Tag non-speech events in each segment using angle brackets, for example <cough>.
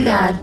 olhar.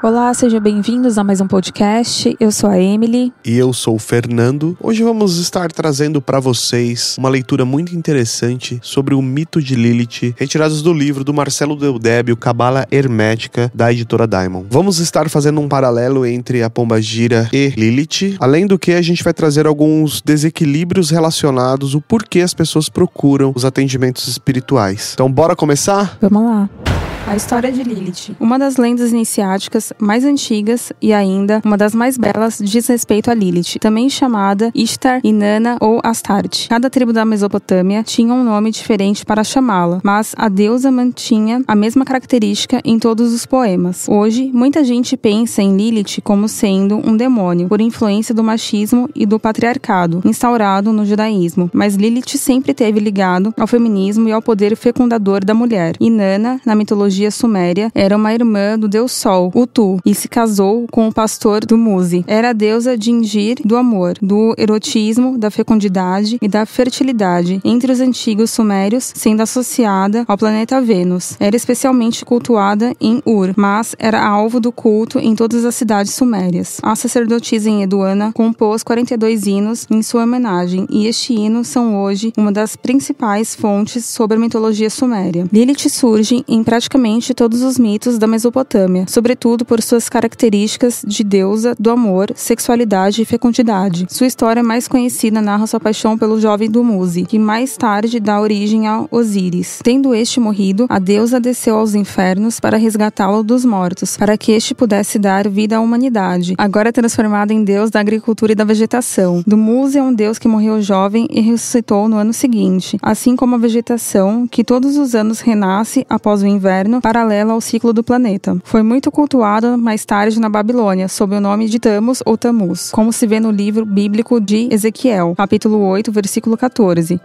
Olá, sejam bem-vindos a mais um podcast. Eu sou a Emily. E eu sou o Fernando. Hoje vamos estar trazendo para vocês uma leitura muito interessante sobre o mito de Lilith, retirados do livro do Marcelo Deldébio, Cabala Hermética, da editora Diamond. Vamos estar fazendo um paralelo entre a Pomba Gira e Lilith, além do que a gente vai trazer alguns desequilíbrios relacionados, o porquê as pessoas procuram os atendimentos espirituais. Então, bora começar? Vamos lá. A história de Lilith, uma das lendas iniciáticas mais antigas e ainda uma das mais belas diz respeito a Lilith, também chamada Ishtar, Inanna ou Astarte. Cada tribo da Mesopotâmia tinha um nome diferente para chamá-la, mas a deusa mantinha a mesma característica em todos os poemas. Hoje, muita gente pensa em Lilith como sendo um demônio, por influência do machismo e do patriarcado instaurado no judaísmo, mas Lilith sempre teve ligado ao feminismo e ao poder fecundador da mulher. Inanna, na mitologia mitologia suméria, era uma irmã do deus Sol, Utu, e se casou com o pastor do Muzi. Era a deusa de Ingir do amor, do erotismo, da fecundidade e da fertilidade, entre os antigos sumérios, sendo associada ao planeta Vênus. Era especialmente cultuada em Ur, mas era alvo do culto em todas as cidades sumérias. A sacerdotisa em Eduana compôs 42 hinos em sua homenagem, e este hino são hoje uma das principais fontes sobre a mitologia suméria. Lilith surge em praticamente praticamente todos os mitos da Mesopotâmia, sobretudo por suas características de deusa do amor, sexualidade e fecundidade. Sua história mais conhecida narra sua paixão pelo jovem Dumuzi, que mais tarde dá origem a Osíris. Tendo este morrido, a deusa desceu aos infernos para resgatá-lo dos mortos, para que este pudesse dar vida à humanidade, agora transformado em deus da agricultura e da vegetação. Dumuzi é um deus que morreu jovem e ressuscitou no ano seguinte, assim como a vegetação, que todos os anos renasce após o inverno paralela ao ciclo do planeta. Foi muito cultuado mais tarde na Babilônia, sob o nome de Tamus ou Tamus, como se vê no livro bíblico de Ezequiel, capítulo 8, versículo 14.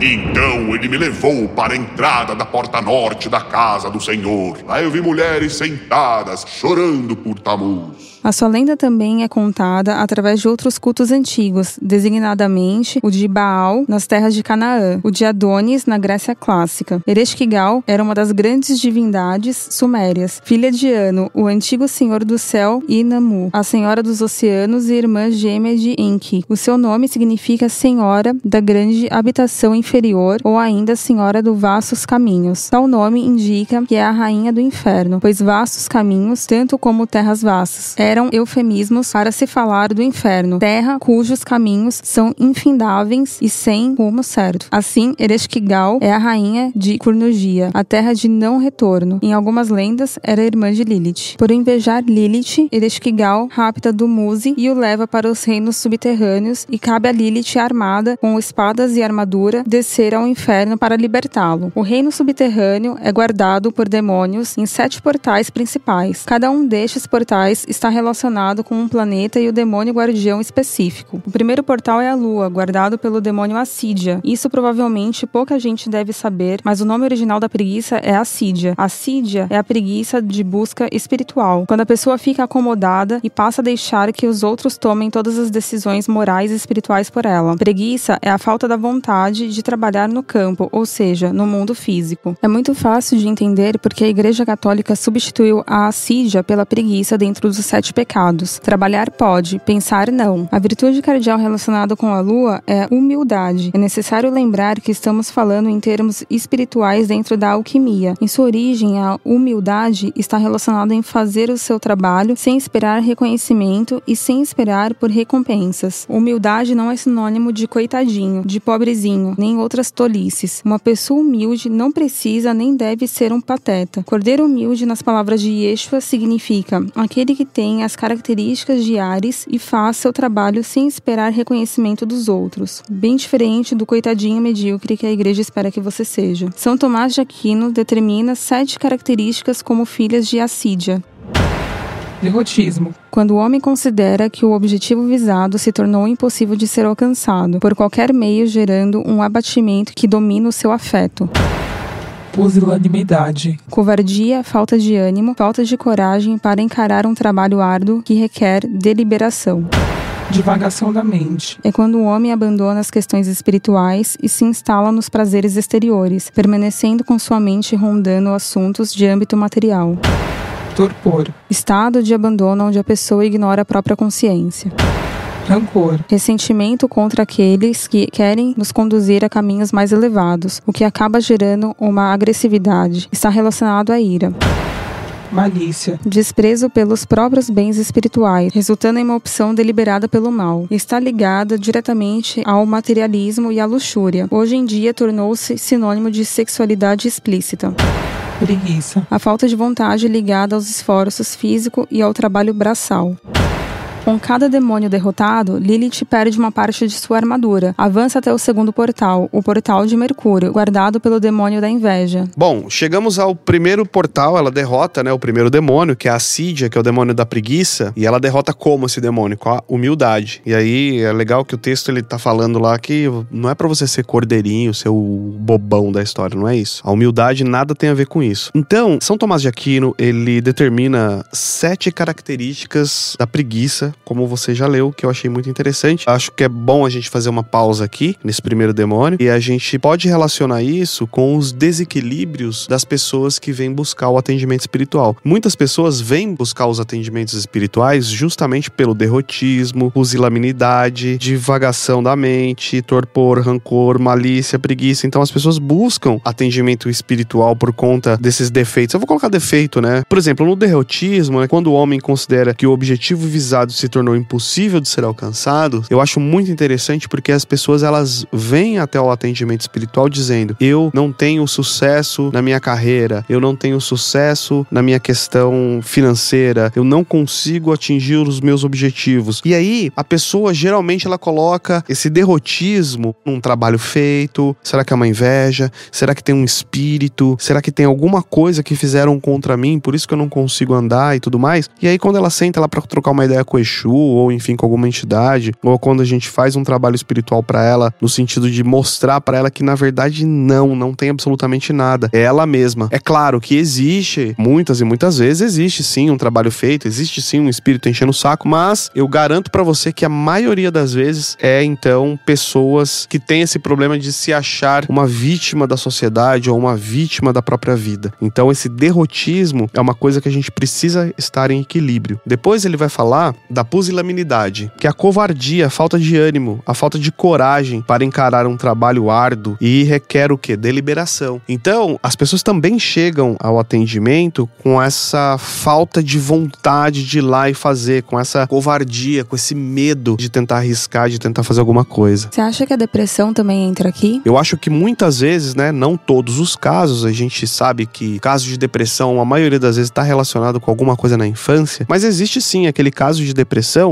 Então ele me levou para a entrada da porta norte da casa do Senhor. Lá eu vi mulheres sentadas, chorando por Tamuz. A sua lenda também é contada através de outros cultos antigos, designadamente o de Baal nas terras de Canaã, o de Adonis na Grécia clássica. Ereshkigal era uma das grandes divindades sumérias, filha de Anu, o antigo senhor do céu, e Namu, a senhora dos oceanos e irmã gêmea de Enki. O seu nome significa senhora da grande habitação inferior ou ainda senhora do vastos caminhos. Tal nome indica que é a rainha do inferno, pois vastos caminhos, tanto como terras vastas, eram eufemismos para se falar do inferno, terra cujos caminhos são infindáveis e sem rumo certo. Assim, Ereshkigal é a rainha de Kurnogia, a terra de não retorno. Em algumas lendas, era irmã de Lilith. Por invejar Lilith, Ereshkigal rapta do Muzi e o leva para os reinos subterrâneos e cabe a Lilith armada com espadas e armadura descer ao inferno para libertá-lo. O reino subterrâneo é guardado por demônios em sete portais principais. Cada um destes portais está relacionado com um planeta e o demônio guardião específico. O primeiro portal é a Lua, guardado pelo demônio Assídia. Isso provavelmente pouca gente deve saber, mas o nome original da preguiça é Assídia. Assídia é a preguiça de busca espiritual, quando a pessoa fica acomodada e passa a deixar que os outros tomem todas as decisões morais e espirituais por ela. Preguiça é a falta da vontade de trabalhar no campo, ou seja, no mundo físico. É muito fácil de entender porque a Igreja Católica substituiu a assídia pela preguiça dentro dos sete pecados. Trabalhar pode, pensar não. A virtude cardial relacionada com a lua é humildade. É necessário lembrar que estamos falando em termos espirituais dentro da alquimia. Em sua origem, a humildade está relacionada em fazer o seu trabalho sem esperar reconhecimento e sem esperar por recompensas. Humildade não é sinônimo de coitadinho, de pobrezinho, nem outras tolices. Uma pessoa humilde não precisa nem deve ser um pateta. Cordeiro humilde, nas palavras de Yeshua, significa aquele que tem as características de Ares e faz seu trabalho sem esperar reconhecimento dos outros. Bem diferente do coitadinho medíocre que a igreja espera que você seja. São Tomás de Aquino determina sete características como filhas de Assídia. Derrotismo. Quando o homem considera que o objetivo visado se tornou impossível de ser alcançado, por qualquer meio gerando um abatimento que domina o seu afeto pusilanimidade. Covardia, falta de ânimo, falta de coragem para encarar um trabalho árduo que requer deliberação. Divagação da mente. É quando o homem abandona as questões espirituais e se instala nos prazeres exteriores, permanecendo com sua mente rondando assuntos de âmbito material. Torpor. Estado de abandono onde a pessoa ignora a própria consciência. Rancor. Ressentimento contra aqueles que querem nos conduzir a caminhos mais elevados, o que acaba gerando uma agressividade. Está relacionado à ira. Malícia. Desprezo pelos próprios bens espirituais, resultando em uma opção deliberada pelo mal. Está ligada diretamente ao materialismo e à luxúria. Hoje em dia tornou-se sinônimo de sexualidade explícita. Preguiça. A falta de vontade ligada aos esforços físico e ao trabalho braçal. Com cada demônio derrotado, Lilith perde uma parte de sua armadura. Avança até o segundo portal, o portal de Mercúrio, guardado pelo demônio da inveja. Bom, chegamos ao primeiro portal, ela derrota, né, o primeiro demônio, que é a Sídia, que é o demônio da preguiça, e ela derrota como esse demônio? Com a humildade. E aí é legal que o texto ele tá falando lá que não é para você ser cordeirinho, ser o bobão da história, não é isso. A humildade nada tem a ver com isso. Então, São Tomás de Aquino, ele determina sete características da preguiça como você já leu, que eu achei muito interessante. Acho que é bom a gente fazer uma pausa aqui, nesse primeiro demônio, e a gente pode relacionar isso com os desequilíbrios das pessoas que vêm buscar o atendimento espiritual. Muitas pessoas vêm buscar os atendimentos espirituais justamente pelo derrotismo, pusilanimidade, divagação da mente, torpor, rancor, malícia, preguiça. Então as pessoas buscam atendimento espiritual por conta desses defeitos. Eu vou colocar defeito, né? Por exemplo, no derrotismo, né, quando o homem considera que o objetivo visado se tornou impossível de ser alcançado, eu acho muito interessante porque as pessoas elas vêm até o atendimento espiritual dizendo: "Eu não tenho sucesso na minha carreira, eu não tenho sucesso na minha questão financeira, eu não consigo atingir os meus objetivos". E aí, a pessoa geralmente ela coloca esse derrotismo num trabalho feito, será que é uma inveja? Será que tem um espírito? Será que tem alguma coisa que fizeram contra mim, por isso que eu não consigo andar e tudo mais? E aí quando ela senta lá para trocar uma ideia com o Exu, ou enfim, com alguma entidade, ou quando a gente faz um trabalho espiritual para ela, no sentido de mostrar para ela que na verdade não, não tem absolutamente nada. É ela mesma. É claro que existe, muitas e muitas vezes existe sim um trabalho feito, existe sim um espírito enchendo o saco, mas eu garanto para você que a maioria das vezes é então pessoas que têm esse problema de se achar uma vítima da sociedade ou uma vítima da própria vida. Então esse derrotismo é uma coisa que a gente precisa estar em equilíbrio. Depois ele vai falar da pusilanimidade, que é a covardia, a falta de ânimo, a falta de coragem para encarar um trabalho árduo e requer o que? Deliberação. Então, as pessoas também chegam ao atendimento com essa falta de vontade de ir lá e fazer, com essa covardia, com esse medo de tentar arriscar, de tentar fazer alguma coisa. Você acha que a depressão também entra aqui? Eu acho que muitas vezes, né, não todos os casos, a gente sabe que caso de depressão, a maioria das vezes está relacionado com alguma coisa na infância, mas existe sim aquele caso de depressão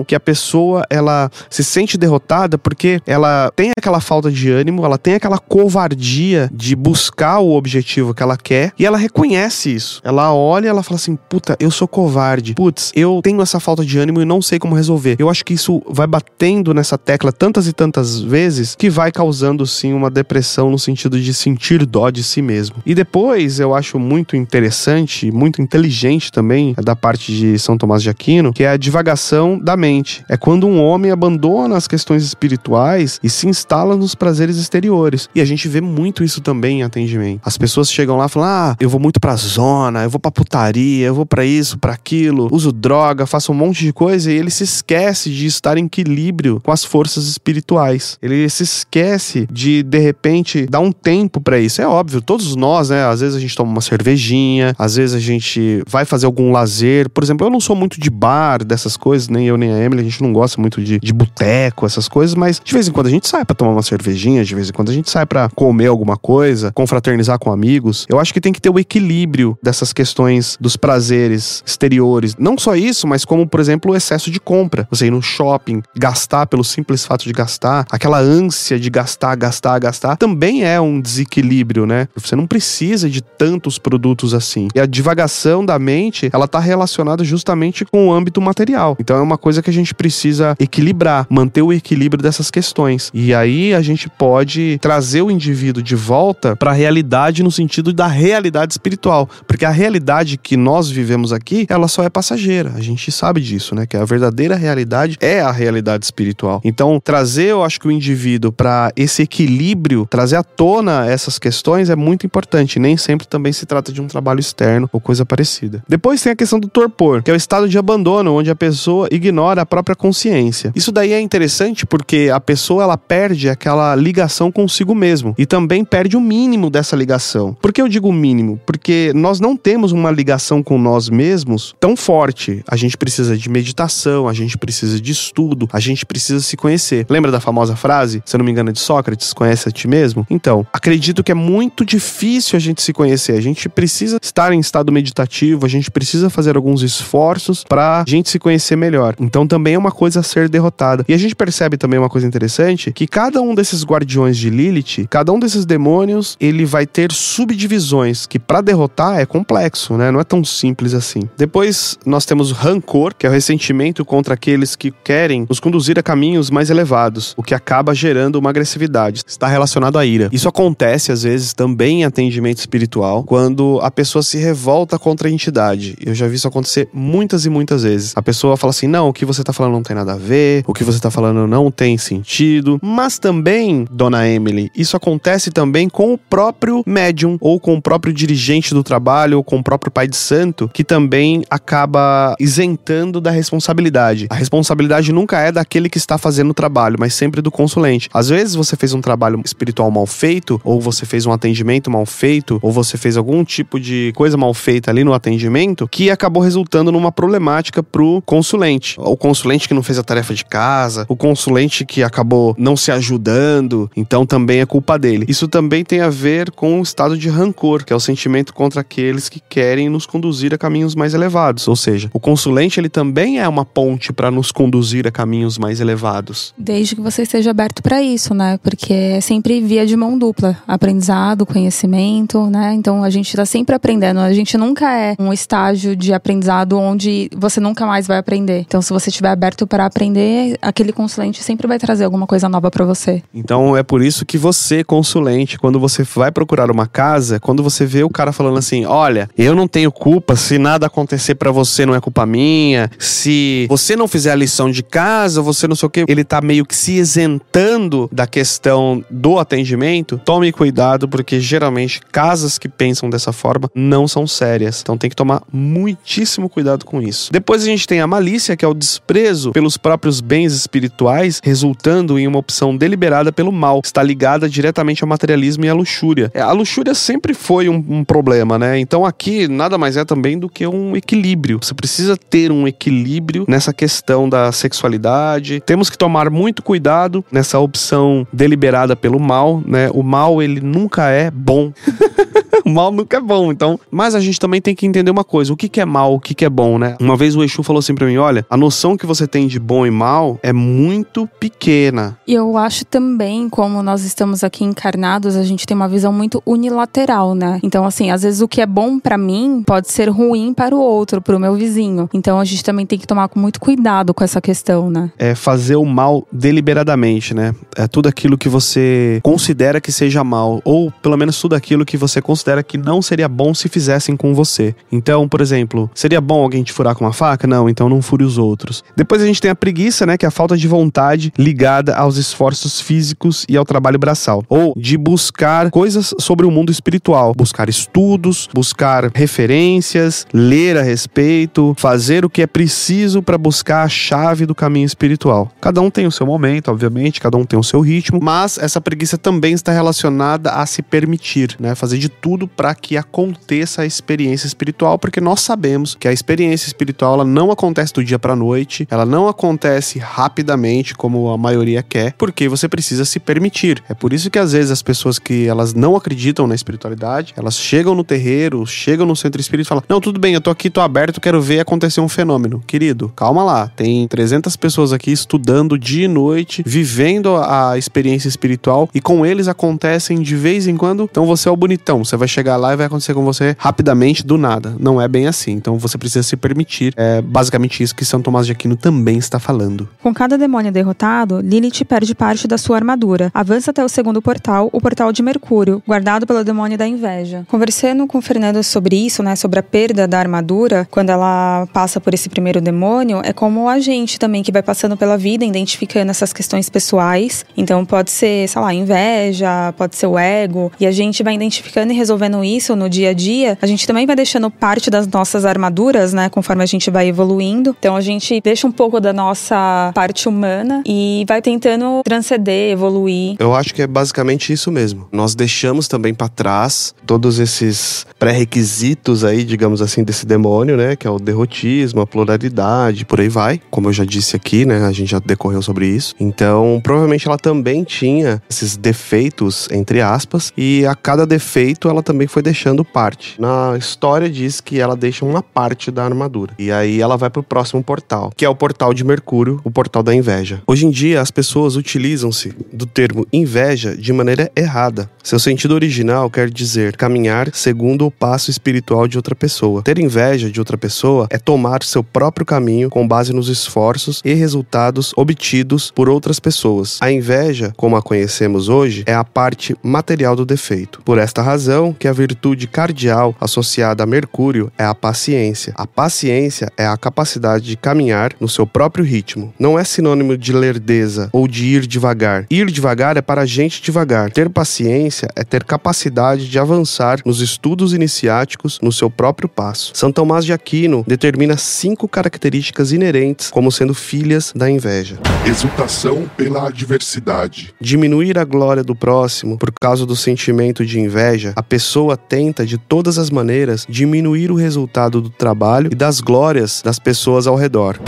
que a pessoa ela se sente derrotada porque ela tem aquela falta de ânimo, ela tem aquela covardia de buscar o objetivo que ela quer e ela reconhece isso. Ela olha ela fala assim: "Puta, eu sou covarde. Putz, eu tenho essa falta de ânimo e não sei como resolver". Eu acho que isso vai batendo nessa tecla tantas e tantas vezes que vai causando sim uma depressão no sentido de sentir dó de si mesmo. E depois eu acho muito interessante, muito inteligente também da parte de São Tomás de Aquino, que é a divagação da mente. É quando um homem abandona as questões espirituais e se instala nos prazeres exteriores. E a gente vê muito isso também em atendimento. As pessoas chegam lá e falam: "Ah, eu vou muito pra zona, eu vou pra putaria, eu vou para isso, para aquilo, uso droga, faço um monte de coisa" e ele se esquece de estar em equilíbrio com as forças espirituais. Ele se esquece de de repente dar um tempo para isso. É óbvio, todos nós, né, às vezes a gente toma uma cervejinha, às vezes a gente vai fazer algum lazer. Por exemplo, eu não sou muito de bar, dessas coisas, nem eu nem a Emily, a gente não gosta muito de, de boteco, essas coisas, mas de vez em quando a gente sai para tomar uma cervejinha, de vez em quando a gente sai para comer alguma coisa, confraternizar com amigos. Eu acho que tem que ter o equilíbrio dessas questões dos prazeres exteriores. Não só isso, mas como, por exemplo, o excesso de compra. Você ir no shopping, gastar pelo simples fato de gastar, aquela ânsia de gastar, gastar, gastar, também é um desequilíbrio, né? Você não precisa de tantos produtos assim. E a divagação da mente, ela tá relacionada justamente com o âmbito material. Então uma coisa que a gente precisa equilibrar, manter o equilíbrio dessas questões. E aí a gente pode trazer o indivíduo de volta para a realidade no sentido da realidade espiritual, porque a realidade que nós vivemos aqui, ela só é passageira. A gente sabe disso, né? Que a verdadeira realidade é a realidade espiritual. Então, trazer, eu acho que o indivíduo para esse equilíbrio, trazer à tona essas questões é muito importante. Nem sempre também se trata de um trabalho externo ou coisa parecida. Depois tem a questão do torpor, que é o estado de abandono, onde a pessoa ignora a própria consciência. Isso daí é interessante porque a pessoa ela perde aquela ligação consigo mesmo e também perde o mínimo dessa ligação. Por que eu digo mínimo? Porque nós não temos uma ligação com nós mesmos tão forte. A gente precisa de meditação, a gente precisa de estudo, a gente precisa se conhecer. Lembra da famosa frase, se eu não me engano, é de Sócrates, conhece a ti mesmo? Então, acredito que é muito difícil a gente se conhecer. A gente precisa estar em estado meditativo, a gente precisa fazer alguns esforços para a gente se conhecer melhor. Então, também é uma coisa a ser derrotada. E a gente percebe também uma coisa interessante, que cada um desses guardiões de Lilith, cada um desses demônios, ele vai ter subdivisões que para derrotar é complexo, né? Não é tão simples assim. Depois nós temos rancor, que é o ressentimento contra aqueles que querem nos conduzir a caminhos mais elevados, o que acaba gerando uma agressividade. Está relacionado à ira. Isso acontece às vezes também em atendimento espiritual, quando a pessoa se revolta contra a entidade. Eu já vi isso acontecer muitas e muitas vezes. A pessoa fala assim: "Não, o que você está falando não tem nada a ver, o que você está falando não tem sentido". Mas também, dona Emily, isso acontece também com o próprio médium ou com o próprio dirigente do trabalho ou com o próprio pai de santo, que também acaba isentando da responsabilidade. A responsabilidade nunca é daquele que está fazendo o trabalho, mas sempre do consulente. Às vezes você fez um trabalho espiritual mal feito, ou você fez um atendimento mal feito, ou você fez algum tipo de coisa mal feita ali no atendimento, que acabou resultando numa problemática pro consulente. O consulente que não fez a tarefa de casa, o consulente que acabou não se ajudando, então também é culpa dele. Isso também tem a ver com o estado de rancor, que é o sentimento contra aqueles que querem nos conduzir a caminhos mais elevados. Ou seja, o consulente ele também é uma ponte para nos conduzir a caminhos mais elevados. Desde que você esteja aberto para isso, né? Porque é sempre via de mão dupla, aprendizado, conhecimento, né? Então a gente está sempre aprendendo. A gente nunca é um estágio de aprendizado onde você nunca mais vai aprender. Então se você estiver aberto para aprender, aquele consulente sempre vai trazer alguma coisa nova para você. Então é por isso que você, consulente, quando você vai procurar uma casa, quando você vê o cara falando assim: "Olha, eu não tenho culpa, se nada acontecer para você não é culpa minha, se você não fizer a lição de casa, você não sei o que, ele tá meio que se isentando da questão do atendimento, tome cuidado, porque geralmente casas que pensam dessa forma não são sérias. Então tem que tomar muitíssimo cuidado com isso. Depois a gente tem a malícia, que é o desprezo pelos próprios bens espirituais, resultando em uma opção deliberada pelo mal. Está ligada diretamente ao materialismo e à luxúria. É, a luxúria sempre foi um, um problema, né? Então aqui nada mais é também do que um equilíbrio. Você precisa ter um equilíbrio nessa questão da sexualidade. Temos que tomar muito cuidado nessa opção deliberada pelo mal, né? O mal ele nunca é bom. <laughs> o <laughs> mal nunca é bom, então. Mas a gente também tem que entender uma coisa: o que, que é mal, o que, que é bom, né? Uma vez o Exu falou assim pra mim: olha, a noção que você tem de bom e mal é muito pequena. E eu acho também, como nós estamos aqui encarnados, a gente tem uma visão muito unilateral, né? Então, assim, às vezes o que é bom para mim pode ser ruim para o outro, para o meu vizinho. Então a gente também tem que tomar muito cuidado com essa questão, né? É fazer o mal deliberadamente, né? É tudo aquilo que você considera que seja mal, ou pelo menos tudo aquilo que você considera que não seria bom se fizessem com você. Então, por exemplo, seria bom alguém te furar com uma faca? Não, então não fure os outros. Depois a gente tem a preguiça, né? Que é a falta de vontade ligada aos esforços físicos e ao trabalho braçal. Ou de buscar coisas sobre o mundo espiritual. Buscar estudos, buscar referências, ler a respeito, fazer o que é preciso para buscar a chave do caminho espiritual. Cada um tem o seu momento, obviamente, cada um tem o seu ritmo, mas essa preguiça também está relacionada a se permitir, né? Fazer de tudo para que aconteça a experiência espiritual, porque nós sabemos que a experiência espiritual ela não acontece do dia para noite, ela não acontece rapidamente como a maioria quer, porque você precisa se permitir. É por isso que às vezes as pessoas que elas não acreditam na espiritualidade, elas chegam no terreiro, chegam no centro espírita e falam: "Não, tudo bem, eu tô aqui, tô aberto, quero ver acontecer um fenômeno". Querido, calma lá. Tem 300 pessoas aqui estudando dia e noite, vivendo a experiência espiritual e com eles acontecem de vez em quando. Então você é o bonitão, você vai chegar lá e vai acontecer com você rapidamente, do nada. Não é bem assim. Então você precisa se permitir. É basicamente isso que São Tomás de Aquino também está falando. Com cada demônio derrotado, Lilith perde parte da sua armadura. Avança até o segundo portal, o portal de Mercúrio, guardado pelo demônio da inveja. Conversando com o Fernando sobre isso, né, sobre a perda da armadura, quando ela passa por esse primeiro demônio, é como a gente também que vai passando pela vida, identificando essas questões pessoais. Então pode ser, sei lá, inveja, pode ser o ego, e a gente vai identificando e resolvendo isso no dia a dia. A gente também vai deixando parte das nossas armaduras, né, conforme a gente vai evoluindo. Então a gente deixa um pouco da nossa parte humana e vai tentando transcender, evoluir. Eu acho que é basicamente isso mesmo. Nós deixamos também para trás todos esses pré-requisitos aí, digamos assim, desse demônio, né, que é o derrotismo, a pluralidade, por aí vai. Como eu já disse aqui, né, a gente já decorreu sobre isso. Então, provavelmente ela também tinha esses defeitos, entre aspas, e a cada defeito ela também foi deixando parte. Na história diz que ela deixa uma parte da armadura. E aí ela vai pro próximo portal, que é o portal de Mercúrio, o portal da inveja. Hoje em dia as pessoas utilizam-se do termo inveja de maneira errada. Seu sentido original quer dizer caminhar segundo o passo espiritual de outra pessoa. Ter inveja de outra pessoa é tomar seu próprio caminho com base nos esforços e resultados obtidos por outras pessoas. A inveja, como a conhecemos hoje, é a parte material do defeito. Por esta razão que a virtude cardial associada a Mercúrio é a paciência. A paciência é a capacidade de caminhar no seu próprio ritmo. Não é sinônimo de lerdeza ou de ir devagar. Ir devagar é para gente devagar. Ter paciência é ter capacidade de avançar nos estudos iniciáticos no seu próprio passo. São Tomás de Aquino determina cinco características inerentes como sendo filhas da inveja. Exultação pela adversidade. Diminuir a glória do próximo por causa do sentimento de inveja, a pessoa tenta de todas as maneiras diminuir o resultado do trabalho e das glórias das pessoas ao redor.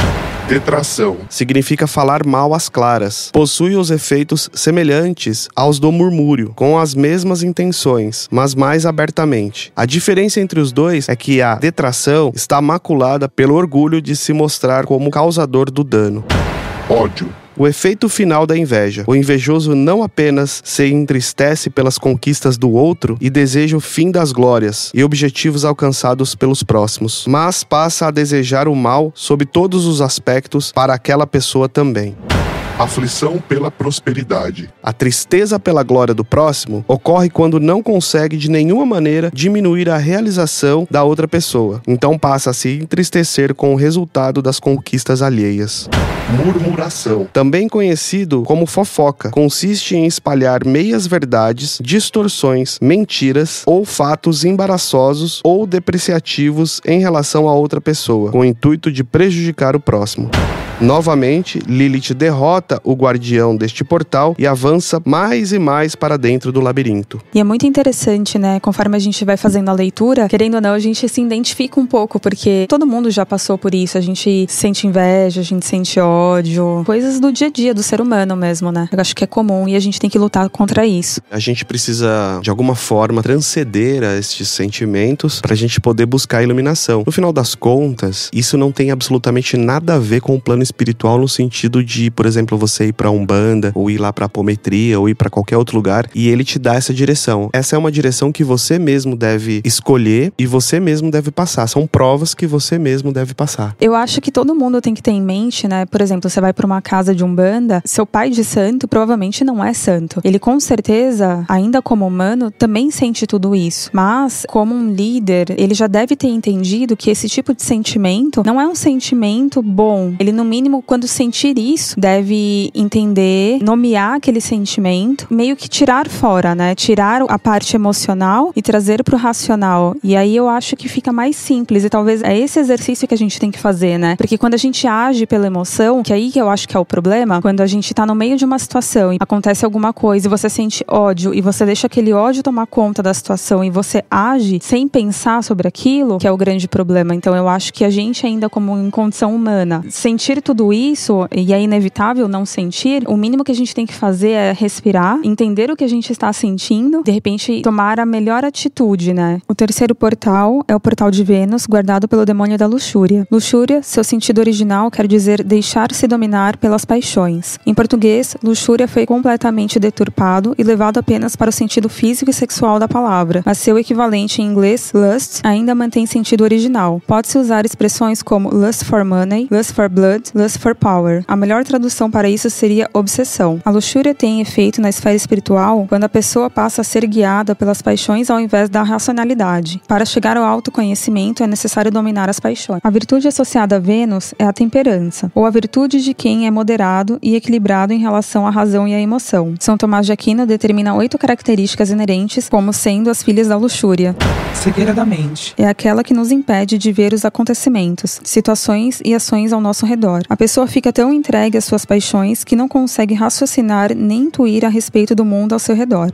Detração. Significa falar mal às claras. Possui os efeitos semelhantes aos do murmúrio, com as mesmas intenções, mas mais abertamente. A diferença entre os dois é que a detração está maculada pelo orgulho de se mostrar como causador do dano. Ódio. O efeito final da inveja. O invejoso não apenas se entristece pelas conquistas do outro e deseja o fim das glórias e objetivos alcançados pelos próximos, mas passa a desejar o mal sob todos os aspectos para aquela pessoa também. Aflição pela prosperidade. A tristeza pela glória do próximo ocorre quando não consegue de nenhuma maneira diminuir a realização da outra pessoa. Então passa a se entristecer com o resultado das conquistas alheias. Murmuração. Também conhecido como fofoca, consiste em espalhar meias verdades, distorções, mentiras ou fatos embaraçosos ou depreciativos em relação a outra pessoa, com o intuito de prejudicar o próximo. Novamente, Lilith derrota o guardião deste portal e avança mais e mais para dentro do labirinto. E é muito interessante, né? Conforme a gente vai fazendo a leitura, querendo ou não, a gente se identifica um pouco, porque todo mundo já passou por isso. A gente sente inveja, a gente sente ódio, coisas do dia a dia do ser humano mesmo, né? Eu acho que é comum e a gente tem que lutar contra isso. A gente precisa, de alguma forma, transcender a estes sentimentos para a gente poder buscar a iluminação. No final das contas, isso não tem absolutamente nada a ver com o plano espiritual no sentido de, por exemplo, você ir para Umbanda, ou ir lá para apometria, ou ir para qualquer outro lugar, e ele te dá essa direção. Essa é uma direção que você mesmo deve escolher e você mesmo deve passar. São provas que você mesmo deve passar. Eu acho que todo mundo tem que ter em mente, né? Por exemplo, você vai para uma casa de Umbanda, seu pai de santo provavelmente não é santo. Ele com certeza, ainda como humano, também sente tudo isso. Mas, como um líder, ele já deve ter entendido que esse tipo de sentimento não é um sentimento bom. Ele, no mínimo, quando sentir isso, deve entender, nomear aquele sentimento, meio que tirar fora, né? Tirar a parte emocional e trazer pro racional. E aí eu acho que fica mais simples e talvez é esse exercício que a gente tem que fazer, né? Porque quando a gente age pela emoção, que aí que eu acho que é o problema, quando a gente tá no meio de uma situação e acontece alguma coisa e você sente ódio e você deixa aquele ódio tomar conta da situação e você age sem pensar sobre aquilo, que é o grande problema. Então eu acho que a gente ainda como em condição humana, sentir tudo isso, e é inevitável não sentir, o mínimo que a gente tem que fazer é respirar, entender o que a gente está sentindo, de repente tomar a melhor atitude, né? O terceiro portal é o portal de Vênus, guardado pelo demônio da luxúria. Luxúria, seu sentido original quer dizer deixar-se dominar pelas paixões. Em português, luxúria foi completamente deturpado e levado apenas para o sentido físico e sexual da palavra, mas seu equivalente em inglês, lust, ainda mantém sentido original. Pode-se usar expressões como lust for money, lust for blood, lust for power. A melhor tradução para isso seria obsessão. A luxúria tem efeito na esfera espiritual quando a pessoa passa a ser guiada pelas paixões ao invés da racionalidade. Para chegar ao autoconhecimento é necessário dominar as paixões. A virtude associada a Vênus é a temperança, ou a virtude de quem é moderado e equilibrado em relação à razão e à emoção. São Tomás de Aquino determina oito características inerentes como sendo as filhas da luxúria. Cegueira da mente. É aquela que nos impede de ver os acontecimentos, situações e ações ao nosso redor. A pessoa fica tão entregue às suas paixões que não consegue raciocinar nem intuir a respeito do mundo ao seu redor.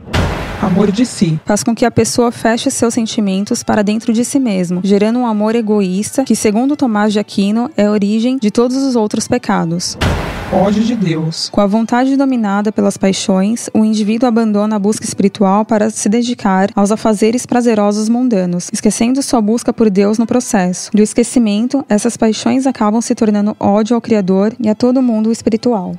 Amor de si. Faz com que a pessoa feche seus sentimentos para dentro de si mesmo, gerando um amor egoísta que, segundo Tomás de Aquino, é a origem de todos os outros pecados. Ódio de Deus. Com a vontade dominada pelas paixões, o indivíduo abandona a busca espiritual para se dedicar aos afazeres prazerosos mundanos, esquecendo sua busca por Deus no processo. Do esquecimento, essas paixões acabam se tornando ódio ao Criador e a todo mundo espiritual.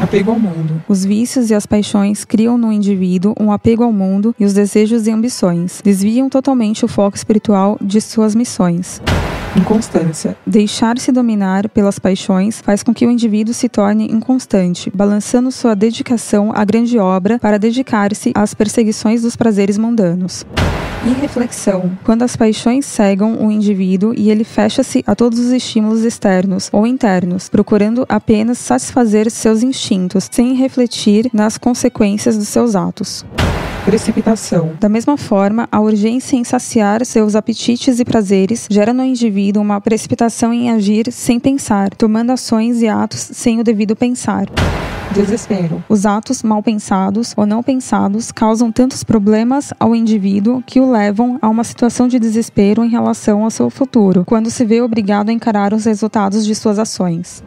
Apego ao mundo. Os vícios e as paixões criam no indivíduo um apego ao mundo e os desejos e ambições. Desviam totalmente o foco espiritual de suas missões. Inconstância. Deixar-se dominar pelas paixões faz com que o indivíduo se torne inconstante, balançando sua dedicação à grande obra para dedicar-se às perseguições dos prazeres mundanos. Irreflexão. Quando as paixões cegam o indivíduo e ele fecha-se a todos os estímulos externos ou internos, procurando apenas satisfazer seus instintos, sem refletir nas consequências dos seus atos. Precipitação. Da mesma forma, a urgência em saciar seus apetites e prazeres gera no indivíduo uma precipitação em agir sem pensar, tomando ações e atos sem o devido pensar. Desespero. Os atos mal pensados ou não pensados causam tantos problemas ao indivíduo que o levam a uma situação de desespero em relação ao seu futuro, quando se vê obrigado a encarar os resultados de suas ações.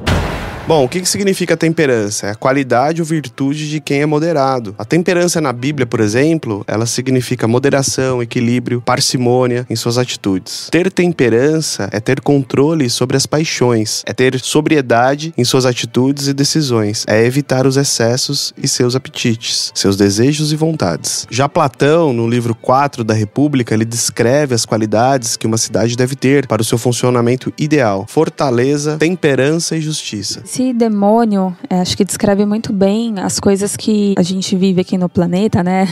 Bom, o que, que significa temperança? É a qualidade ou virtude de quem é moderado. A temperança na Bíblia, por exemplo, ela significa moderação, equilíbrio, parcimônia em suas atitudes. Ter temperança é ter controle sobre as paixões, é ter sobriedade em suas atitudes e decisões, é evitar os excessos e seus apetites, seus desejos e vontades. Já Platão, no livro 4 da República, ele descreve as qualidades que uma cidade deve ter para o seu funcionamento ideal: fortaleza, temperança e justiça. Esse demônio, é, acho que descreve muito bem as coisas que a gente vive aqui no planeta, né?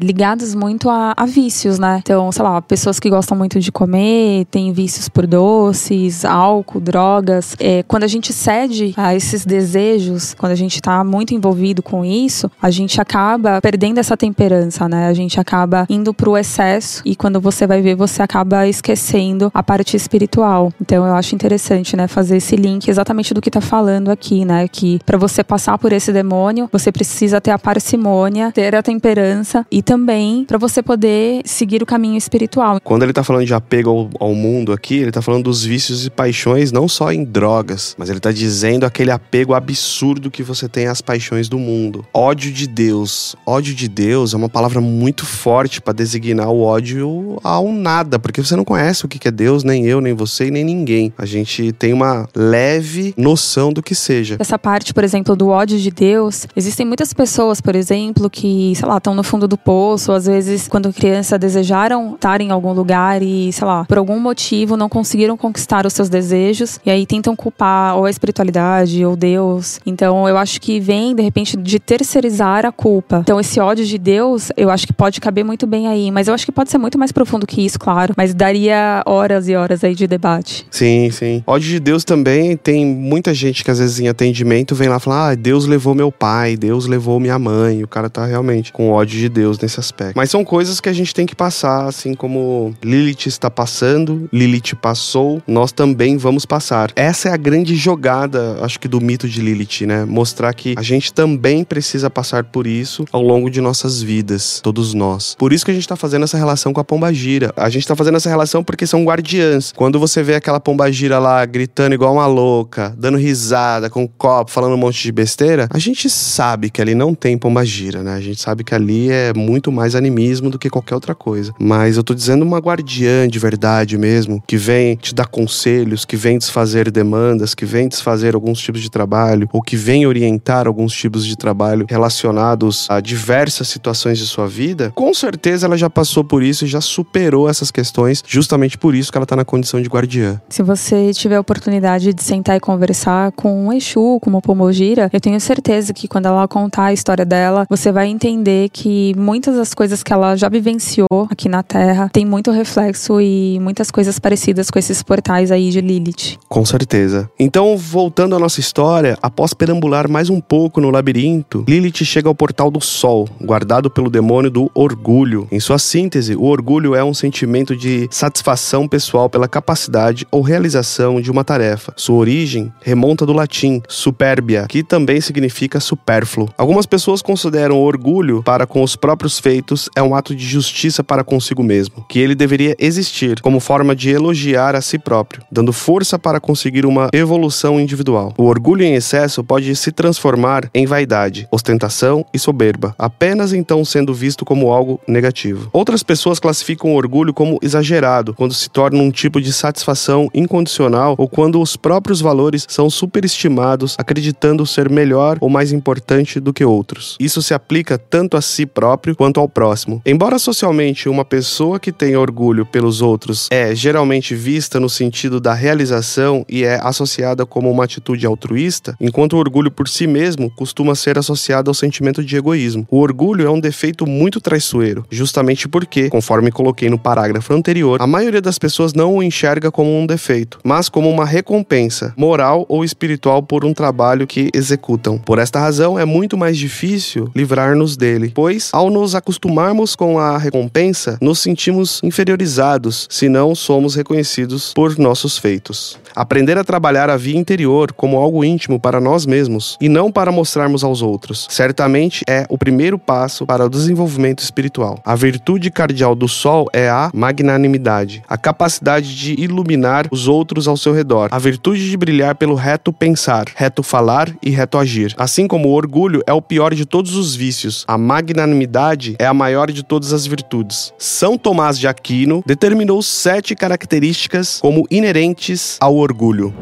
Ligadas muito a, a vícios, né? Então, sei lá, pessoas que gostam muito de comer, têm vícios por doces, álcool, drogas. É, quando a gente cede a esses desejos, quando a gente tá muito envolvido com isso, a gente acaba perdendo essa temperança, né? A gente acaba indo pro excesso e quando você vai ver, você acaba esquecendo a parte espiritual. Então, eu acho interessante, né, fazer esse link exatamente do que tá falando aqui, né? Que para você passar por esse demônio, você precisa ter a parcimônia, ter a temperança e também para você poder seguir o caminho espiritual. Quando ele tá falando de apego ao, ao, mundo aqui, ele tá falando dos vícios e paixões não só em drogas, mas ele tá dizendo aquele apego absurdo que você tem às paixões do mundo. Ódio de Deus. Ódio de Deus é uma palavra muito forte para designar o ódio ao nada, porque você não conhece o que é Deus, nem eu, nem você nem ninguém. A gente tem uma leve noção do que seja. Essa parte, por exemplo, do ódio de Deus, existem muitas pessoas, por exemplo, que, sei lá, estão no fundo do poço, às vezes, quando criança, desejaram estar em algum lugar e, sei lá, por algum motivo não conseguiram conquistar os seus desejos e aí tentam culpar ou a espiritualidade ou Deus. Então, eu acho que vem, de repente, de terceirizar a culpa. Então, esse ódio de Deus, eu acho que pode caber muito bem aí, mas eu acho que pode ser muito mais profundo que isso, claro, mas daria horas e horas aí de debate. Sim, sim. Ódio de Deus também tem muita gente que às vezes em atendimento vem lá falar: ah, Deus levou meu pai, Deus levou minha mãe. O cara tá realmente com ódio de Deus nesse aspecto. Mas são coisas que a gente tem que passar, assim como Lilith está passando, Lilith passou, nós também vamos passar. Essa é a grande jogada, acho que, do mito de Lilith, né? Mostrar que a gente também precisa passar por isso ao longo de nossas vidas, todos nós. Por isso que a gente tá fazendo essa relação com a pombagira. A gente tá fazendo essa relação porque são guardiãs. Quando você vê aquela pombagira lá gritando igual uma louca, dando risada, sentada com um copo, falando um monte de besteira, a gente sabe que ali não tem pomba gira, né? A gente sabe que ali é muito mais animismo do que qualquer outra coisa. Mas eu tô dizendo uma guardiã de verdade mesmo, que vem te dar conselhos, que vem desfazer demandas, que vem desfazer alguns tipos de trabalho, ou que vem orientar alguns tipos de trabalho relacionados a diversas situações de sua vida, com certeza ela já passou por isso e já superou essas questões, justamente por isso que ela tá na condição de guardiã. Se você tiver a oportunidade de sentar e conversar com um Exu, com uma Pomogira, eu tenho certeza que quando ela contar a história dela, você vai entender que muitas das coisas que ela já vivenciou aqui na Terra tem muito reflexo e muitas coisas parecidas com esses portais aí de Lilith. Com certeza. Então, voltando à nossa história, após perambular mais um pouco no labirinto, Lilith chega ao portal do Sol, guardado pelo demônio do orgulho. Em sua síntese, o orgulho é um sentimento de satisfação pessoal pela capacidade ou realização de uma tarefa. Sua origem remonta do latim superbia, que também significa supérfluo. Algumas pessoas consideram o orgulho para com os próprios feitos é um ato de justiça para consigo mesmo, que ele deveria existir como forma de elogiar a si próprio, dando força para conseguir uma evolução individual. O orgulho em excesso pode se transformar em vaidade, ostentação e soberba, apenas então sendo visto como algo negativo. Outras pessoas classificam o orgulho como exagerado, quando se torna um tipo de satisfação incondicional ou quando os próprios valores são superestimados, acreditando ser melhor ou mais importante do que outros. Isso se aplica tanto a si próprio quanto ao próximo. Embora socialmente uma pessoa que tem orgulho pelos outros é geralmente vista no sentido da realização e é associada como uma atitude altruísta, enquanto o orgulho por si mesmo costuma ser associado ao sentimento de egoísmo. O orgulho é um defeito muito traiçoeiro, justamente porque, conforme coloquei no parágrafo anterior, a maioria das pessoas não o enxerga como um defeito, mas como uma recompensa moral ou espiritual por um trabalho que executam. Por esta razão, é muito mais difícil livrar-nos dele, pois, ao nos acostumarmos com a recompensa, nos sentimos inferiorizados se não somos reconhecidos por nossos feitos. Aprender a trabalhar a via interior como algo íntimo para nós mesmos e não para mostrarmos aos outros, certamente é o primeiro passo para o desenvolvimento espiritual. A virtude cardial do sol é a magnanimidade, a capacidade de iluminar os outros ao seu redor, a virtude de brilhar pelo reto pensar, reto falar e reto agir. Assim como o orgulho é o pior de todos os vícios, a magnanimidade é a maior de todas as virtudes. São Tomás de Aquino determinou sete características como inerentes ao orgulho.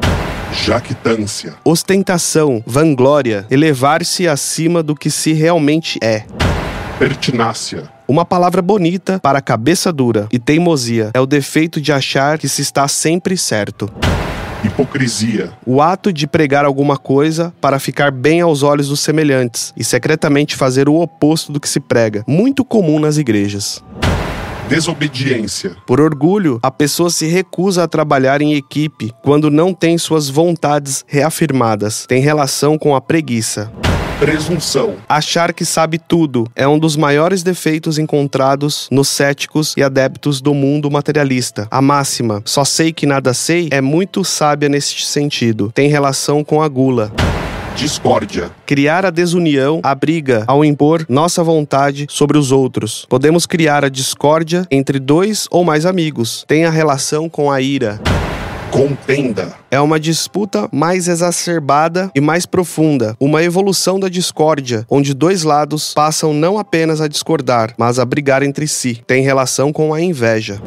Jactância, Ostentação, vanglória, elevar-se acima do que se realmente é. pertinácia, Uma palavra bonita para cabeça dura e teimosia é o defeito de achar que se está sempre certo. Hipocrisia, O ato de pregar alguma coisa para ficar bem aos olhos dos semelhantes e secretamente fazer o oposto do que se prega, muito comum nas igrejas. desobediência, Por orgulho, a pessoa se recusa a trabalhar em equipe quando não tem suas vontades reafirmadas, tem relação com a preguiça. Presunção, Achar que sabe tudo é um dos maiores defeitos encontrados nos céticos e adeptos do mundo materialista. A máxima, só sei que nada sei, é muito sábia neste sentido. Tem relação com a gula. discórdia, Criar a desunião, a briga, ao impor nossa vontade sobre os outros. Podemos criar a discórdia entre dois ou mais amigos. Tem a relação com a ira. Contenda, É uma disputa mais exacerbada e mais profunda, uma evolução da discórdia, onde dois lados passam não apenas a discordar, mas a brigar entre si. Tem relação com a inveja.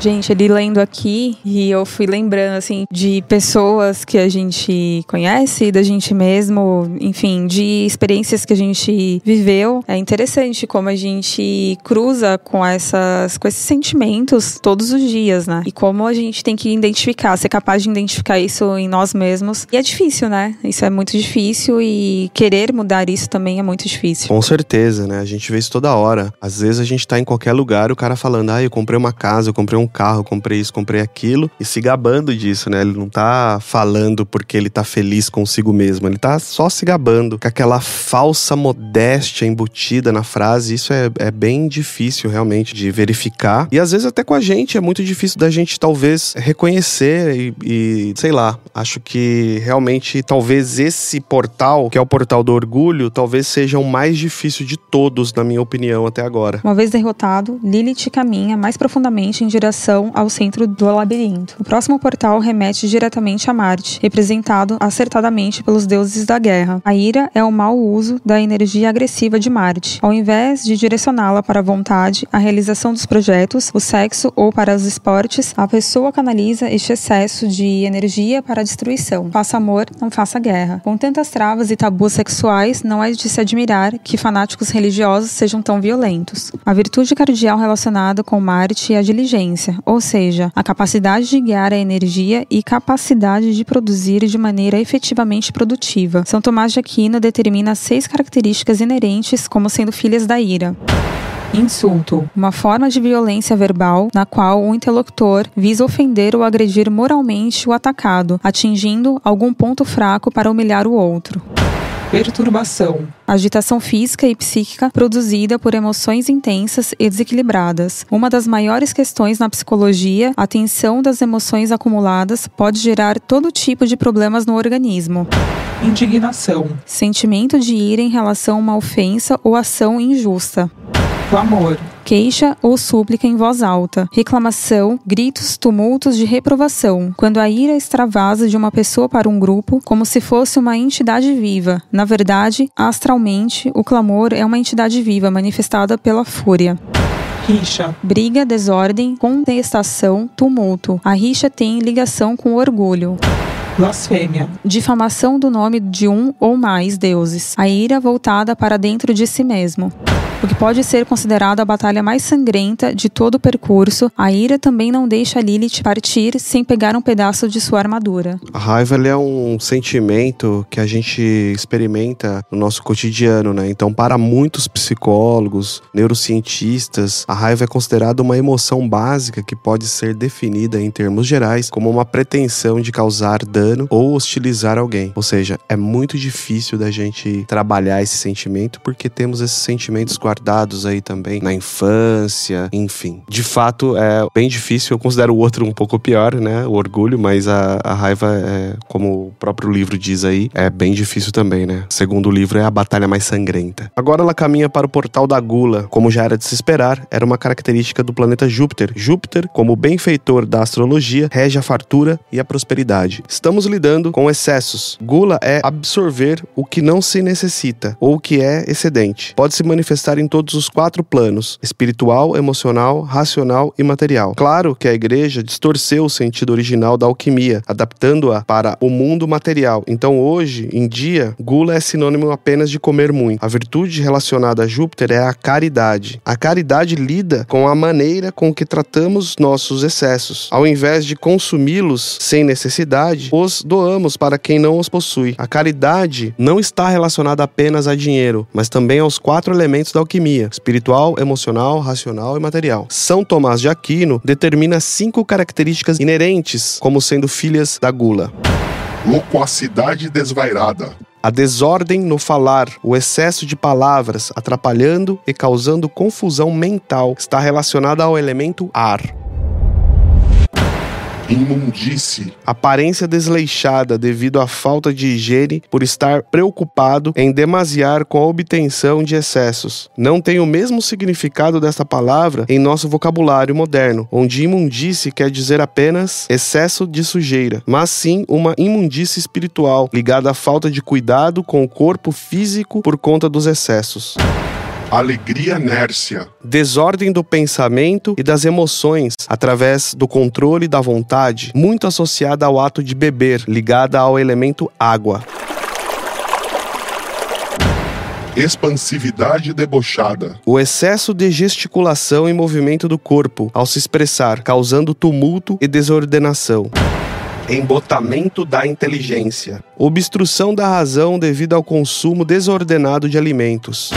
Gente, ele lendo aqui e eu fui lembrando, assim, de pessoas que a gente conhece, da gente mesmo, enfim, de experiências que a gente viveu. É interessante como a gente cruza com essas, com esses sentimentos todos os dias, né? E como a gente tem que identificar, ser capaz de identificar isso em nós mesmos. E é difícil, né? Isso é muito difícil e querer mudar isso também é muito difícil. Com certeza, né? A gente vê isso toda hora. Às vezes a gente tá em qualquer lugar, o cara falando, ah, eu comprei uma casa, eu comprei um carro, eu comprei isso, comprei aquilo, e se gabando disso, né? Ele não tá falando porque ele tá feliz consigo mesmo, ele tá só se gabando, com aquela falsa modéstia embutida na frase. Isso é, é bem difícil realmente de verificar. E às vezes até com a gente é muito difícil da gente talvez reconhecer e, e sei lá, acho que realmente talvez esse portal, que é o portal do orgulho, talvez seja o mais difícil de todos, na minha opinião, até agora. Uma vez derrotado, Lilith caminha mais profundamente em direção ao centro do labirinto. O próximo portal remete diretamente a Marte, representado acertadamente pelos deuses da guerra. A ira é o mau uso da energia agressiva de Marte. Ao invés de direcioná-la para a vontade, a realização dos projetos, o sexo ou para os esportes, a pessoa canaliza este excesso de energia para a destruição. Faça amor, não faça guerra. Com tantas travas e tabus sexuais, não é de se admirar que fanáticos religiosos sejam tão violentos. A virtude cardial relacionada com Marte é a diligência, ou seja, a capacidade de guiar a energia e capacidade de produzir de maneira efetivamente produtiva. São Tomás de Aquino determina seis características inerentes como sendo filhas da ira. Insulto. Uma forma de violência verbal na qual o interlocutor visa ofender ou agredir moralmente o atacado, atingindo algum ponto fraco para humilhar o outro. Perturbação. Agitação física e psíquica produzida por emoções intensas e desequilibradas. Uma das maiores questões na psicologia, a tensão das emoções acumuladas pode gerar todo tipo de problemas no organismo. Indignação. Sentimento de ira em relação a uma ofensa ou ação injusta. Clamor. Queixa ou súplica em voz alta, reclamação, gritos, tumultos de reprovação, quando a ira extravasa de uma pessoa para um grupo, como se fosse uma entidade viva. Na verdade, astralmente, o clamor é uma entidade viva manifestada pela fúria. Rixa. Briga, desordem, contestação, tumulto. A rixa tem ligação com o orgulho. Blasfêmia. Difamação do nome de um ou mais deuses. A ira voltada para dentro de si mesmo o que pode ser considerado a batalha mais sangrenta de todo o percurso, a ira também não deixa Lilith partir sem pegar um pedaço de sua armadura. A raiva é um sentimento que a gente experimenta no nosso cotidiano, né? Então, para muitos psicólogos, neurocientistas, a raiva é considerada uma emoção básica que pode ser definida em termos gerais como uma pretensão de causar dano ou hostilizar alguém. Ou seja, é muito difícil da gente trabalhar esse sentimento porque temos esses sentimentos guardados aí também na infância, enfim. De fato, é bem difícil. Eu considero o outro um pouco pior, né? O orgulho, mas a, a raiva, é, como o próprio livro diz aí, é bem difícil também, né? Segundo o livro, é a batalha mais sangrenta. Agora ela caminha para o portal da gula. Como já era de se esperar, era uma característica do planeta Júpiter. Júpiter, como benfeitor da astrologia, rege a fartura e a prosperidade. Estamos lidando com excessos. Gula é absorver o que não se necessita ou o que é excedente. Pode se manifestar em em todos os quatro planos: espiritual, emocional, racional e material. Claro que a igreja distorceu o sentido original da alquimia, adaptando-a para o mundo material. Então, hoje em dia, gula é sinônimo apenas de comer muito. A virtude relacionada a Júpiter é a caridade. A caridade lida com a maneira com que tratamos nossos excessos. Ao invés de consumi-los sem necessidade, os doamos para quem não os possui. A caridade não está relacionada apenas a dinheiro, mas também aos quatro elementos da alquimia espiritual, emocional, racional e material. São Tomás de Aquino determina cinco características inerentes como sendo filhas da gula. Loquacidade desvairada. A desordem no falar, o excesso de palavras, atrapalhando e causando confusão mental, está relacionada ao elemento ar imundície. Aparência desleixada devido à falta de higiene por estar preocupado em demasiar com a obtenção de excessos. Não tem o mesmo significado desta palavra em nosso vocabulário moderno, onde imundície quer dizer apenas excesso de sujeira, mas sim uma imundície espiritual ligada à falta de cuidado com o corpo físico por conta dos excessos alegria nércia. Desordem do pensamento e das emoções através do controle da vontade, muito associada ao ato de beber, ligada ao elemento água. Expansividade debochada. O excesso de gesticulação e movimento do corpo ao se expressar, causando tumulto e desordenação embotamento da inteligência, obstrução da razão devido ao consumo desordenado de alimentos.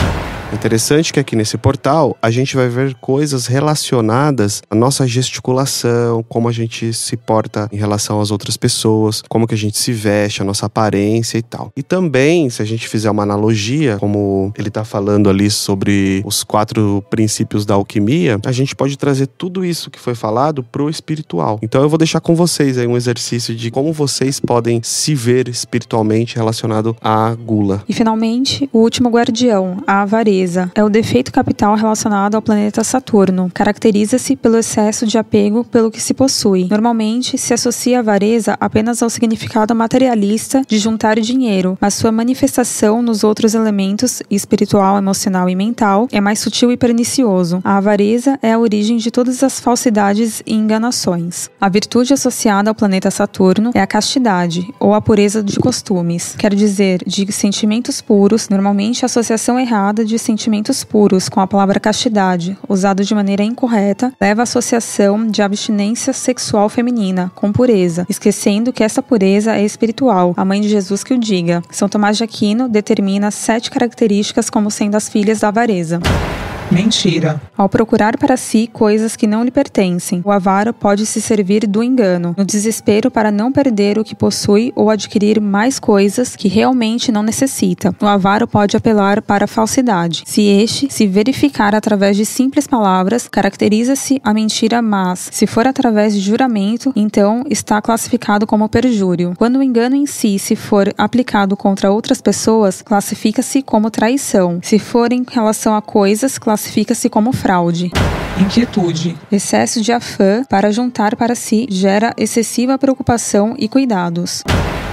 Interessante que aqui nesse portal a gente vai ver coisas relacionadas à nossa gesticulação, como a gente se porta em relação às outras pessoas, como que a gente se veste, a nossa aparência e tal. E também, se a gente fizer uma analogia, como ele tá falando ali sobre os quatro princípios da alquimia, a gente pode trazer tudo isso que foi falado pro espiritual. Então eu vou deixar com vocês aí um exercício de como vocês podem se ver espiritualmente relacionado à gula. E finalmente, o último guardião, a avareza avareza é o defeito capital relacionado ao planeta Saturno. Caracteriza-se pelo excesso de apego pelo que se possui. Normalmente, se associa a avareza apenas ao significado materialista de juntar dinheiro, mas sua manifestação nos outros elementos, espiritual, emocional e mental, é mais sutil e pernicioso. A avareza é a origem de todas as falsidades e enganações. A virtude associada ao planeta Saturno é a castidade, ou a pureza de costumes, quer dizer, de sentimentos puros, normalmente a associação errada de sentimentos puros com a palavra castidade, usado de maneira incorreta, leva à associação de abstinência sexual feminina com pureza, esquecendo que essa pureza é espiritual, a mãe de Jesus que o diga. São Tomás de Aquino determina sete características como sendo as filhas da avareza. Mentira. Ao procurar para si coisas que não lhe pertencem, o avaro pode se servir do engano, no desespero para não perder o que possui ou adquirir mais coisas que realmente não necessita. O avaro pode apelar para a falsidade. Se este se verificar através de simples palavras, caracteriza-se a mentira, mas, se for através de juramento, então está classificado como perjúrio. Quando o engano em si se for aplicado contra outras pessoas, classifica-se como traição. Se for em relação a coisas, classifica-se como fraude. Inquietude. Excesso de afã para juntar para si gera excessiva preocupação e cuidados.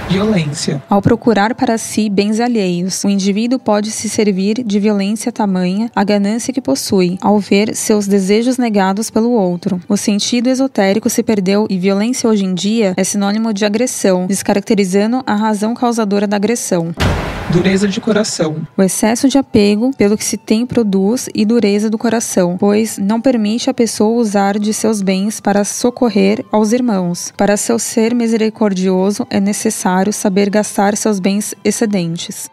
Violência. Ao procurar para si bens alheios, o indivíduo pode se servir de violência tamanha a ganância que possui, ao ver seus desejos negados pelo outro. O sentido esotérico se perdeu e violência hoje em dia é sinônimo de agressão, descaracterizando a razão causadora da agressão. Dureza de coração. O excesso de apego pelo que se tem produz e dureza do coração, pois não permite a pessoa usar de seus bens para socorrer aos irmãos. Para seu ser misericordioso é necessário saber gastar seus bens excedentes.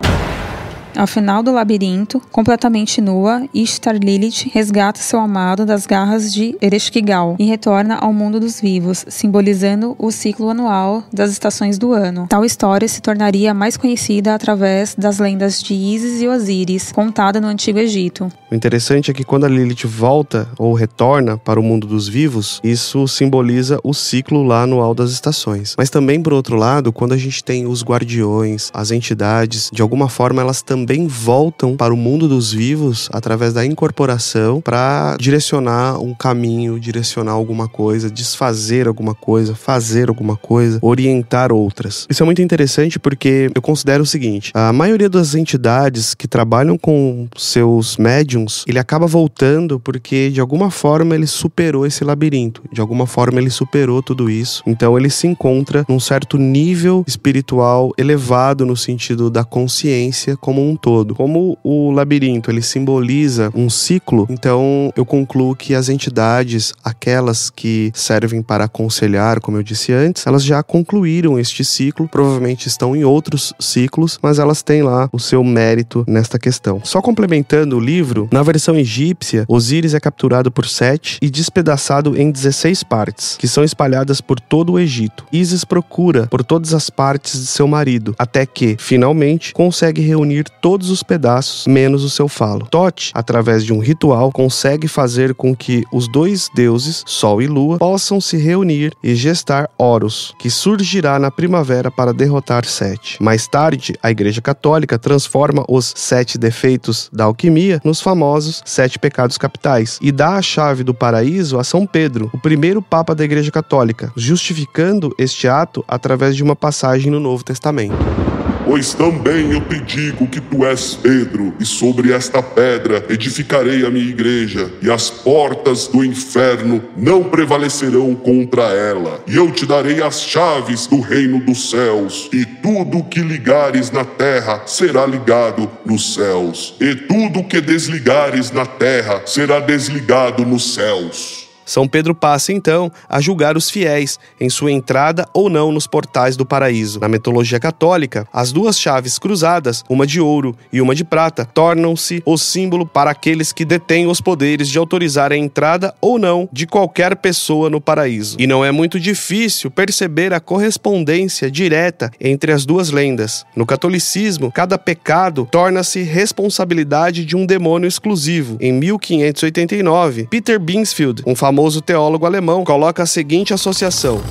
Ao final do labirinto, completamente nua, Ishtar Lilith resgata seu amado das garras de Ereshkigal e retorna ao mundo dos vivos, simbolizando o ciclo anual das estações do ano. Tal história se tornaria mais conhecida através das lendas de Isis e Osíris, contada no Antigo Egito. O interessante é que quando a Lilith volta ou retorna para o mundo dos vivos, isso simboliza o ciclo lá anual das estações. Mas também, por outro lado, quando a gente tem os guardiões, as entidades, de alguma forma elas também voltam para o mundo dos vivos através da incorporação para direcionar um caminho, direcionar alguma coisa, desfazer alguma coisa, fazer alguma coisa, orientar outras. Isso é muito interessante porque eu considero o seguinte: a maioria das entidades que trabalham com seus médiums, ele acaba voltando porque de alguma forma ele superou esse labirinto, de alguma forma ele superou tudo isso. Então ele se encontra num certo nível espiritual elevado no sentido da consciência como um todo. Como o labirinto ele simboliza um ciclo, então eu concluo que as entidades, aquelas que servem para aconselhar, como eu disse antes, elas já concluíram este ciclo, provavelmente estão em outros ciclos, mas elas têm lá o seu mérito nesta questão. Só complementando o livro, na versão egípcia, Osíris é capturado por Sete e despedaçado em 16 partes, que são espalhadas por todo o Egito. Isis procura por todas as partes de seu marido, até que, finalmente, consegue reunir todos os pedaços, menos o seu falo. Tote, através de um ritual, consegue fazer com que os dois deuses, Sol e Lua, possam se reunir e gestar Horus, que surgirá na primavera para derrotar Sete. Mais tarde, a Igreja Católica transforma os sete defeitos da alquimia nos famosos sete pecados capitais e dá a chave do paraíso a São Pedro, o primeiro Papa da Igreja Católica, justificando este ato através de uma passagem no Novo Testamento. Pois também eu te digo que tu és Pedro, e sobre esta pedra edificarei a minha igreja, e as portas do inferno não prevalecerão contra ela. E eu te darei as chaves do reino dos céus, e tudo que ligares na terra será ligado nos céus, e tudo que desligares na terra será desligado nos céus. São Pedro passa então a julgar os fiéis em sua entrada ou não nos portais do paraíso. Na mitologia católica, as duas chaves cruzadas, uma de ouro e uma de prata, tornam-se o símbolo para aqueles que detêm os poderes de autorizar a entrada ou não de qualquer pessoa no paraíso. E não é muito difícil perceber a correspondência direta entre as duas lendas. No catolicismo, cada pecado torna-se responsabilidade de um demônio exclusivo. Em 1589, Peter Binsfield, um famoso teólogo alemão, coloca a seguinte associação: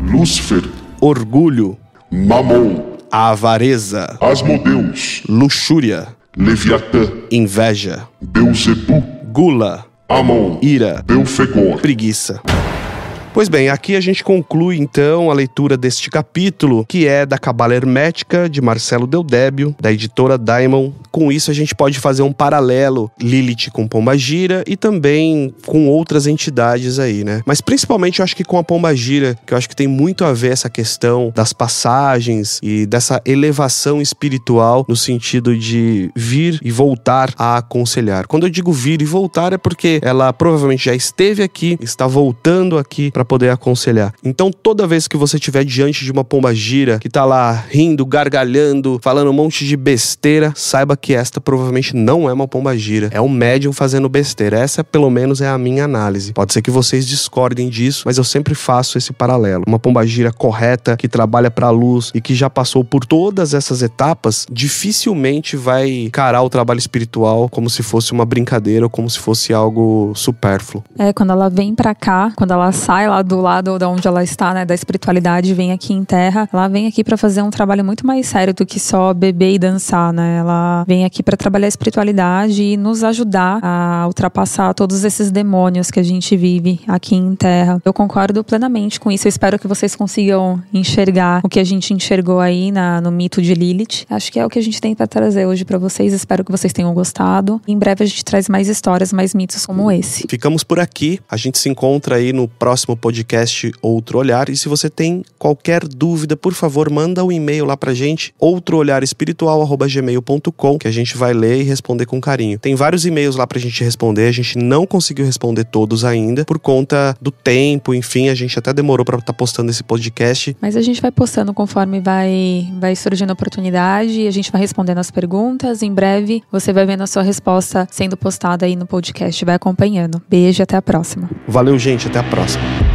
Lúcifer, orgulho, Mamon, avareza, Asmodeus, luxúria, Leviatã, inveja, Beuzebu, gula, Amon, ira, Belfegor, preguiça. Pois bem, aqui a gente conclui então a leitura deste capítulo, que é da Cabala Hermética de Marcelo Deldébio, da editora Daimon. Com isso a gente pode fazer um paralelo Lilith com Pombagira e também com outras entidades aí, né? Mas principalmente eu acho que com a Pombagira, que eu acho que tem muito a ver essa questão das passagens e dessa elevação espiritual no sentido de vir e voltar a aconselhar. Quando eu digo vir e voltar é porque ela provavelmente já esteve aqui, está voltando aqui para poder aconselhar. Então, toda vez que você estiver diante de uma pomba gira que tá lá rindo, gargalhando, falando um monte de besteira, saiba que esta provavelmente não é uma pomba gira, é um médium fazendo besteira. Essa, pelo menos, é a minha análise. Pode ser que vocês discordem disso, mas eu sempre faço esse paralelo. Uma pomba gira correta, que trabalha para a luz e que já passou por todas essas etapas, dificilmente vai encarar o trabalho espiritual como se fosse uma brincadeira ou como se fosse algo supérfluo. É, quando ela vem para cá, quando ela sai lá do lado da onde ela está, né, da espiritualidade, vem aqui em terra, ela vem aqui para fazer um trabalho muito mais sério do que só beber e dançar, né? Ela vem aqui para trabalhar a espiritualidade e nos ajudar a ultrapassar todos esses demônios que a gente vive aqui em terra. Eu concordo plenamente com isso. Eu espero que vocês consigam enxergar o que a gente enxergou aí na, no mito de Lilith. Acho que é o que a gente tem para trazer hoje para vocês. Espero que vocês tenham gostado. Em breve a gente traz mais histórias, mais mitos como esse. Ficamos por aqui. A gente se encontra aí no próximo podcast Outro Olhar. E se você tem qualquer dúvida, por favor, manda um e-mail lá pra gente, outroolharespiritual.gmail.com, que a gente vai ler e responder com carinho. Tem vários e-mails lá pra gente responder, a gente não conseguiu responder todos ainda, por conta do tempo, enfim, a gente até demorou pra estar tá postando esse podcast. Mas a gente vai postando conforme vai, vai surgindo a oportunidade e a gente vai respondendo as perguntas. Em breve você vai vendo a sua resposta sendo postada aí no podcast. Vai acompanhando. Beijo e até a próxima. Valeu, gente. Até a próxima.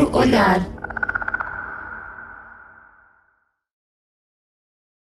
Outro olhar.